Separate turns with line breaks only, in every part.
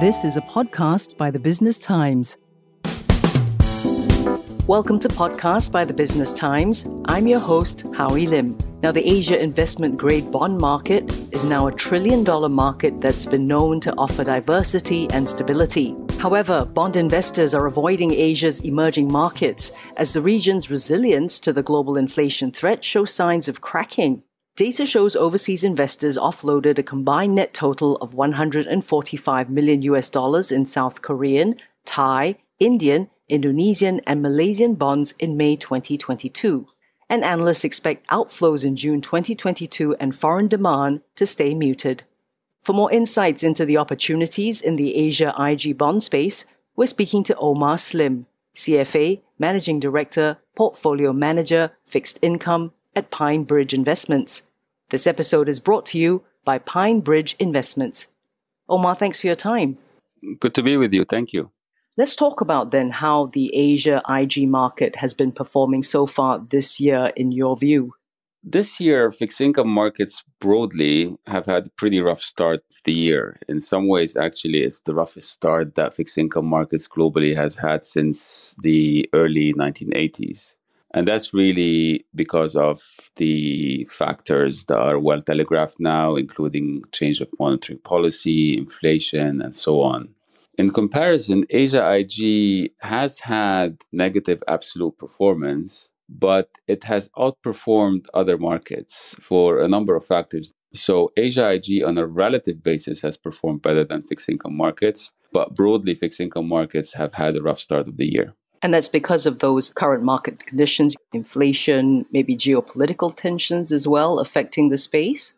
This is a podcast by the Business Times. Welcome to Podcast by the Business Times. I'm your host, Howie Lim. Now, the Asia investment grade bond market is now a trillion dollar market that's been known to offer diversity and stability. However, bond investors are avoiding Asia's emerging markets as the region's resilience to the global inflation threat shows signs of cracking. Data shows overseas investors offloaded a combined net total of 145 million US dollars in South Korean, Thai, Indian, Indonesian, and Malaysian bonds in May 2022. And analysts expect outflows in June 2022 and foreign demand to stay muted. For more insights into the opportunities in the Asia IG bond space, we're speaking to Omar Slim, CFA, Managing Director, Portfolio Manager, Fixed Income, at PineBridge Investments. This episode is brought to you by PineBridge Investments. Omar, thanks for your time.
Good to be with you. Thank you.
Let's talk about then how the Asia IG market has been performing so far this year, in your view.
This year, fixed income markets broadly have had a pretty rough start of the year. In some ways, actually, it's the roughest start that fixed income markets globally has had since the early 1980s. And that's really because of the factors that are well telegraphed now, including change of monetary policy, inflation, and so on. In comparison, Asia IG has had negative absolute performance, but it has outperformed other markets for a number of factors. So, Asia IG on a relative basis has performed better than fixed income markets, but broadly, fixed income markets have had a rough start of the year.
And that's because of those current market conditions, inflation, maybe geopolitical tensions as well affecting the space?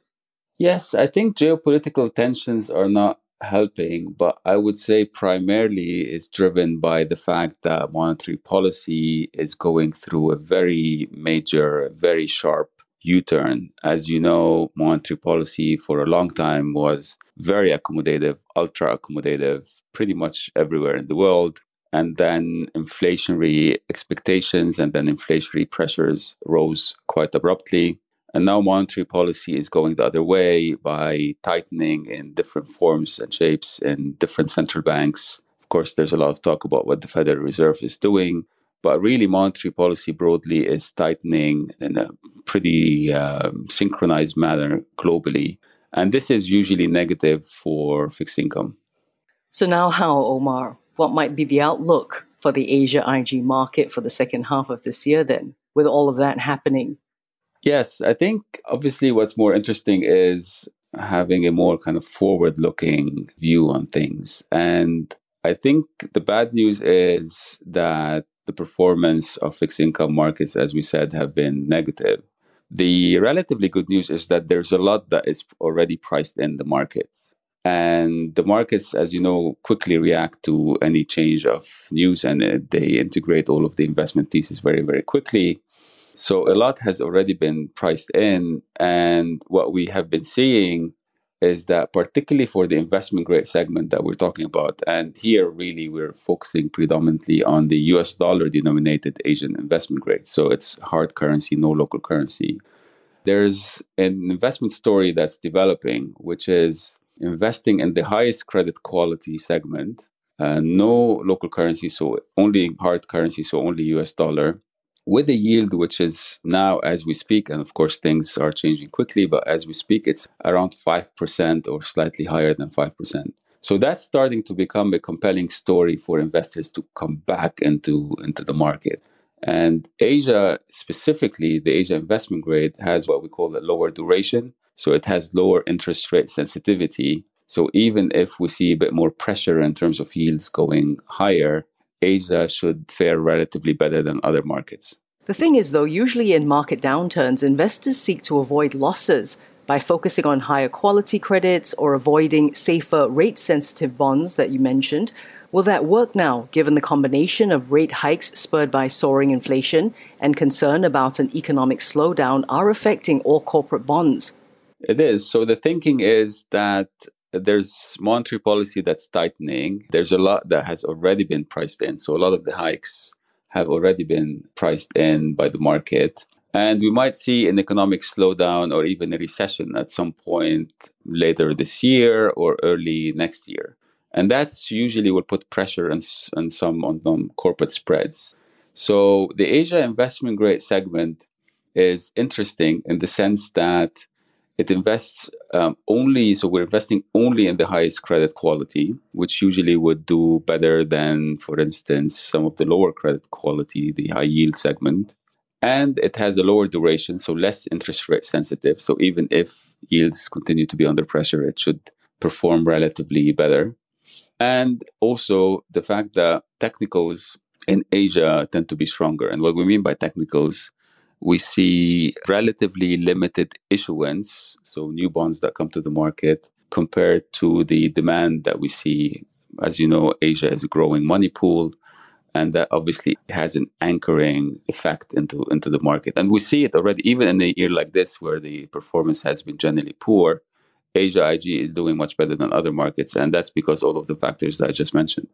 Yes, I think geopolitical tensions are not helping, but I would say primarily it's driven by the fact that monetary policy is going through a very major, very sharp U turn. As you know, monetary policy for a long time was very accommodative, ultra accommodative, pretty much everywhere in the world and then inflationary expectations and then inflationary pressures rose quite abruptly. And now monetary policy is going the other way by tightening in different forms and shapes in different central banks. Of course, there's a lot of talk about what the Federal Reserve is doing, but really, monetary policy broadly is tightening in a pretty um, synchronized manner globally. And this is usually negative for fixed income.
So, now how, Omar? What might be the outlook for the Asia IG market for the second half of this year, then, with all of that happening?
Yes, I think obviously what's more interesting is having a more kind of forward looking view on things. And I think the bad news is that the performance of fixed income markets, as we said, have been negative. The relatively good news is that there's a lot that is already priced in the market. And the markets, as you know, quickly react to any change of news and uh, they integrate all of the investment thesis very, very quickly. So a lot has already been priced in. And what we have been seeing is that, particularly for the investment grade segment that we're talking about, and here really we're focusing predominantly on the US dollar denominated Asian investment grade. So it's hard currency, no local currency. There's an investment story that's developing, which is investing in the highest credit quality segment, uh, no local currency, so only hard currency, so only US dollar, with a yield which is now, as we speak, and of course things are changing quickly, but as we speak, it's around 5% or slightly higher than 5%. So that's starting to become a compelling story for investors to come back into, into the market. And Asia, specifically the Asia investment grade, has what we call a lower duration. So it has lower interest rate sensitivity. So even if we see a bit more pressure in terms of yields going higher, Asia should fare relatively better than other markets.
The thing is, though, usually in market downturns, investors seek to avoid losses by focusing on higher quality credits or avoiding safer rate sensitive bonds that you mentioned. Will that work now, given the combination of rate hikes spurred by soaring inflation and concern about an economic slowdown are affecting all corporate bonds?
It is. So the thinking is that there's monetary policy that's tightening. There's a lot that has already been priced in. So a lot of the hikes have already been priced in by the market. And we might see an economic slowdown or even a recession at some point later this year or early next year. And that's usually will put pressure on, on some on, on corporate spreads. So the Asia investment grade segment is interesting in the sense that it invests um, only, so we're investing only in the highest credit quality, which usually would do better than, for instance, some of the lower credit quality, the high yield segment. And it has a lower duration, so less interest rate sensitive. So even if yields continue to be under pressure, it should perform relatively better. And also the fact that technicals in Asia tend to be stronger. And what we mean by technicals we see relatively limited issuance, so new bonds that come to the market compared to the demand that we see. As you know, Asia is a growing money pool, and that obviously has an anchoring effect into, into the market. And we see it already, even in a year like this, where the performance has been generally poor. Asia IG is doing much better than other markets, and that's because all of the factors that I just mentioned.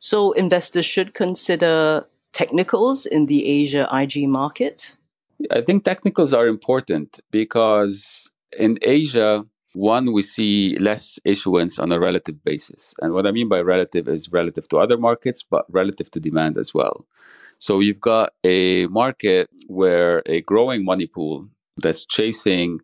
So, investors should consider technicals in the Asia IG market?
I think technicals are important because in Asia, one, we see less issuance on a relative basis. And what I mean by relative is relative to other markets, but relative to demand as well. So you've got a market where a growing money pool that's chasing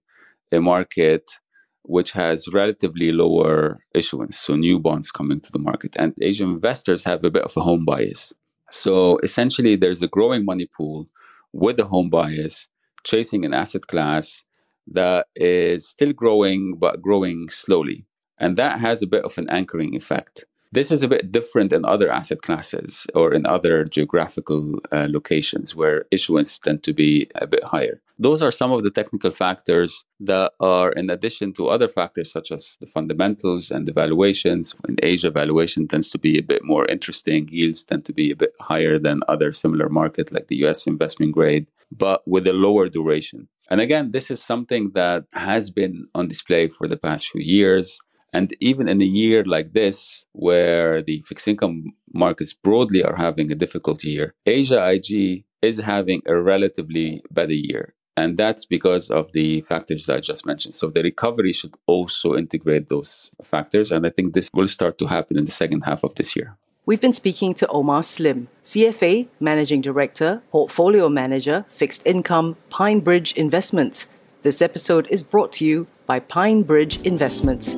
a market which has relatively lower issuance, so new bonds coming to the market. And Asian investors have a bit of a home bias. So essentially, there's a growing money pool with the home bias, chasing an asset class that is still growing, but growing slowly. And that has a bit of an anchoring effect. This is a bit different in other asset classes or in other geographical uh, locations where issuance tend to be a bit higher. Those are some of the technical factors that are in addition to other factors such as the fundamentals and the valuations. In Asia, valuation tends to be a bit more interesting. Yields tend to be a bit higher than other similar market like the US investment grade, but with a lower duration. And again, this is something that has been on display for the past few years. And even in a year like this, where the fixed income markets broadly are having a difficult year, Asia IG is having a relatively better year. And that's because of the factors that I just mentioned. So the recovery should also integrate those factors. And I think this will start to happen in the second half of this year.
We've been speaking to Omar Slim, CFA, Managing Director, Portfolio Manager, Fixed Income, PineBridge Investments. This episode is brought to you by PineBridge Investments.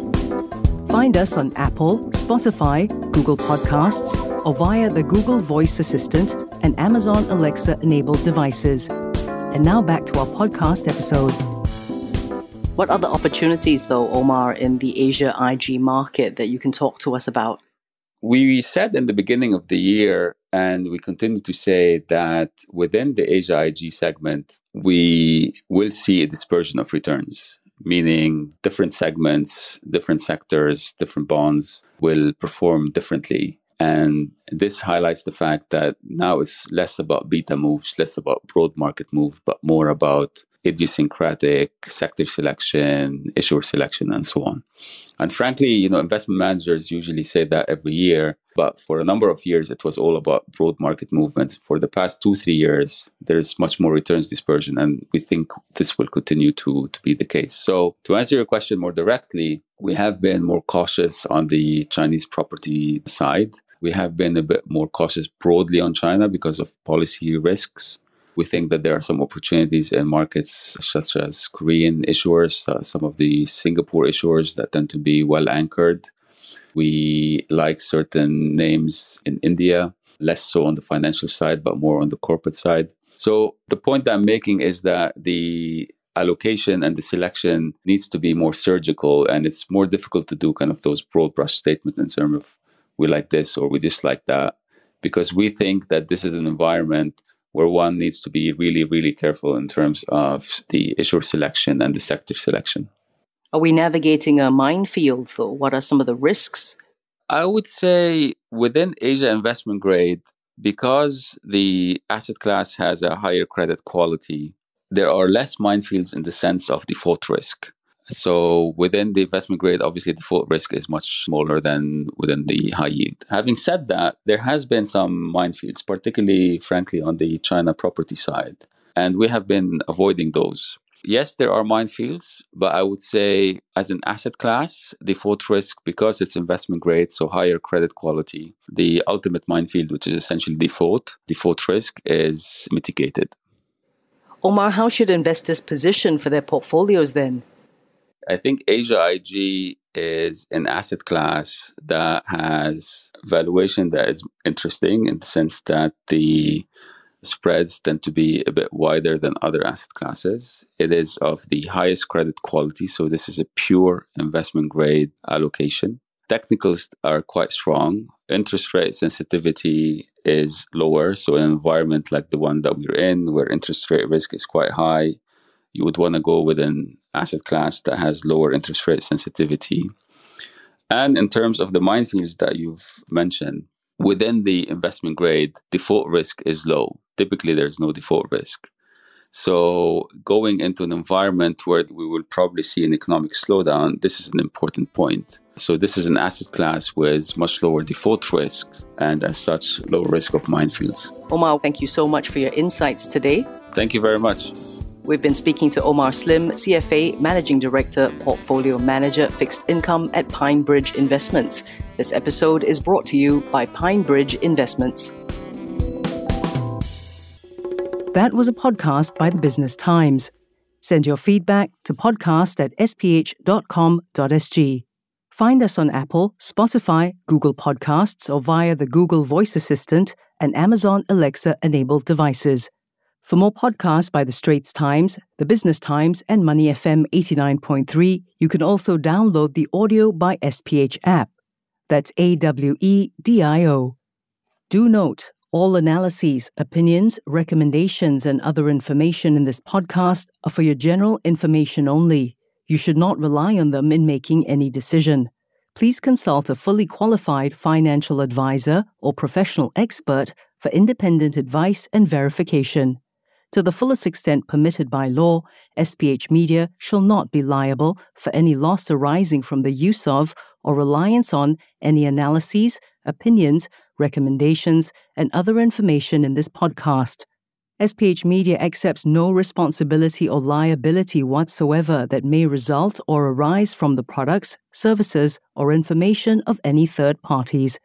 Find us on Apple, Spotify, Google Podcasts, or via the Google Voice Assistant and Amazon Alexa enabled devices. And now back to our podcast episode. What other opportunities, though, Omar, in the Asia IG market that you can talk to us about?
We said in the beginning of the year, and we continue to say that within the Asia IG segment, we will see a dispersion of returns meaning different segments, different sectors, different bonds will perform differently. And this highlights the fact that now it's less about beta moves, less about broad market move, but more about idiosyncratic sector selection, issuer selection, and so on. And frankly, you know, investment managers usually say that every year, but for a number of years, it was all about broad market movements. For the past two, three years, there's much more returns dispersion, and we think this will continue to, to be the case. So, to answer your question more directly, we have been more cautious on the Chinese property side. We have been a bit more cautious broadly on China because of policy risks. We think that there are some opportunities in markets such as Korean issuers, uh, some of the Singapore issuers that tend to be well anchored. We like certain names in India, less so on the financial side, but more on the corporate side. So the point I'm making is that the allocation and the selection needs to be more surgical and it's more difficult to do kind of those broad brush statements in terms of we like this or we dislike that because we think that this is an environment where one needs to be really, really careful in terms of the issuer selection and the sector selection.
Are we navigating a minefield, though? What are some of the risks?
I would say within Asia investment grade, because the asset class has a higher credit quality, there are less minefields in the sense of default risk. So within the investment grade, obviously default risk is much smaller than within the high yield. Having said that, there has been some minefields, particularly, frankly, on the China property side, and we have been avoiding those. Yes, there are minefields, but I would say as an asset class, default risk, because it's investment grade, so higher credit quality, the ultimate minefield, which is essentially default, default risk is mitigated.
Omar, how should investors position for their portfolios then?
I think Asia IG is an asset class that has valuation that is interesting in the sense that the spreads tend to be a bit wider than other asset classes. It is of the highest credit quality, so this is a pure investment grade allocation. Technicals are quite strong. Interest rate sensitivity is lower. So, an environment like the one that we're in, where interest rate risk is quite high, you would want to go with an asset class that has lower interest rate sensitivity. And in terms of the minefields that you've mentioned, within the investment grade, default risk is low. Typically, there's no default risk. So, going into an environment where we will probably see an economic slowdown, this is an important point. So, this is an asset class with much lower default risk and, as such, low risk of minefields.
Omar, thank you so much for your insights today.
Thank you very much.
We've been speaking to Omar Slim, CFA, Managing Director, Portfolio Manager, Fixed Income at PineBridge Investments. This episode is brought to you by PineBridge Investments. That was a podcast by the Business Times. Send your feedback to podcast at sph.com.sg. Find us on Apple, Spotify, Google Podcasts, or via the Google Voice Assistant and Amazon Alexa enabled devices. For more podcasts by The Straits Times, The Business Times, and Money FM 89.3, you can also download the AWEDIO by SPH app. That's A W E D I O. Do note, all analyses, opinions, recommendations, and other information in this podcast are for your general information only. You should not rely on them in making any decision. Please consult a fully qualified financial advisor or professional expert for independent advice and verification. To the fullest extent permitted by law, SPH Media shall not be liable for any loss arising from the use of or reliance on any analyses, opinions, recommendations, and other information in this podcast. SPH Media accepts no responsibility or liability whatsoever that may result or arise from the products, services, or information of any third parties.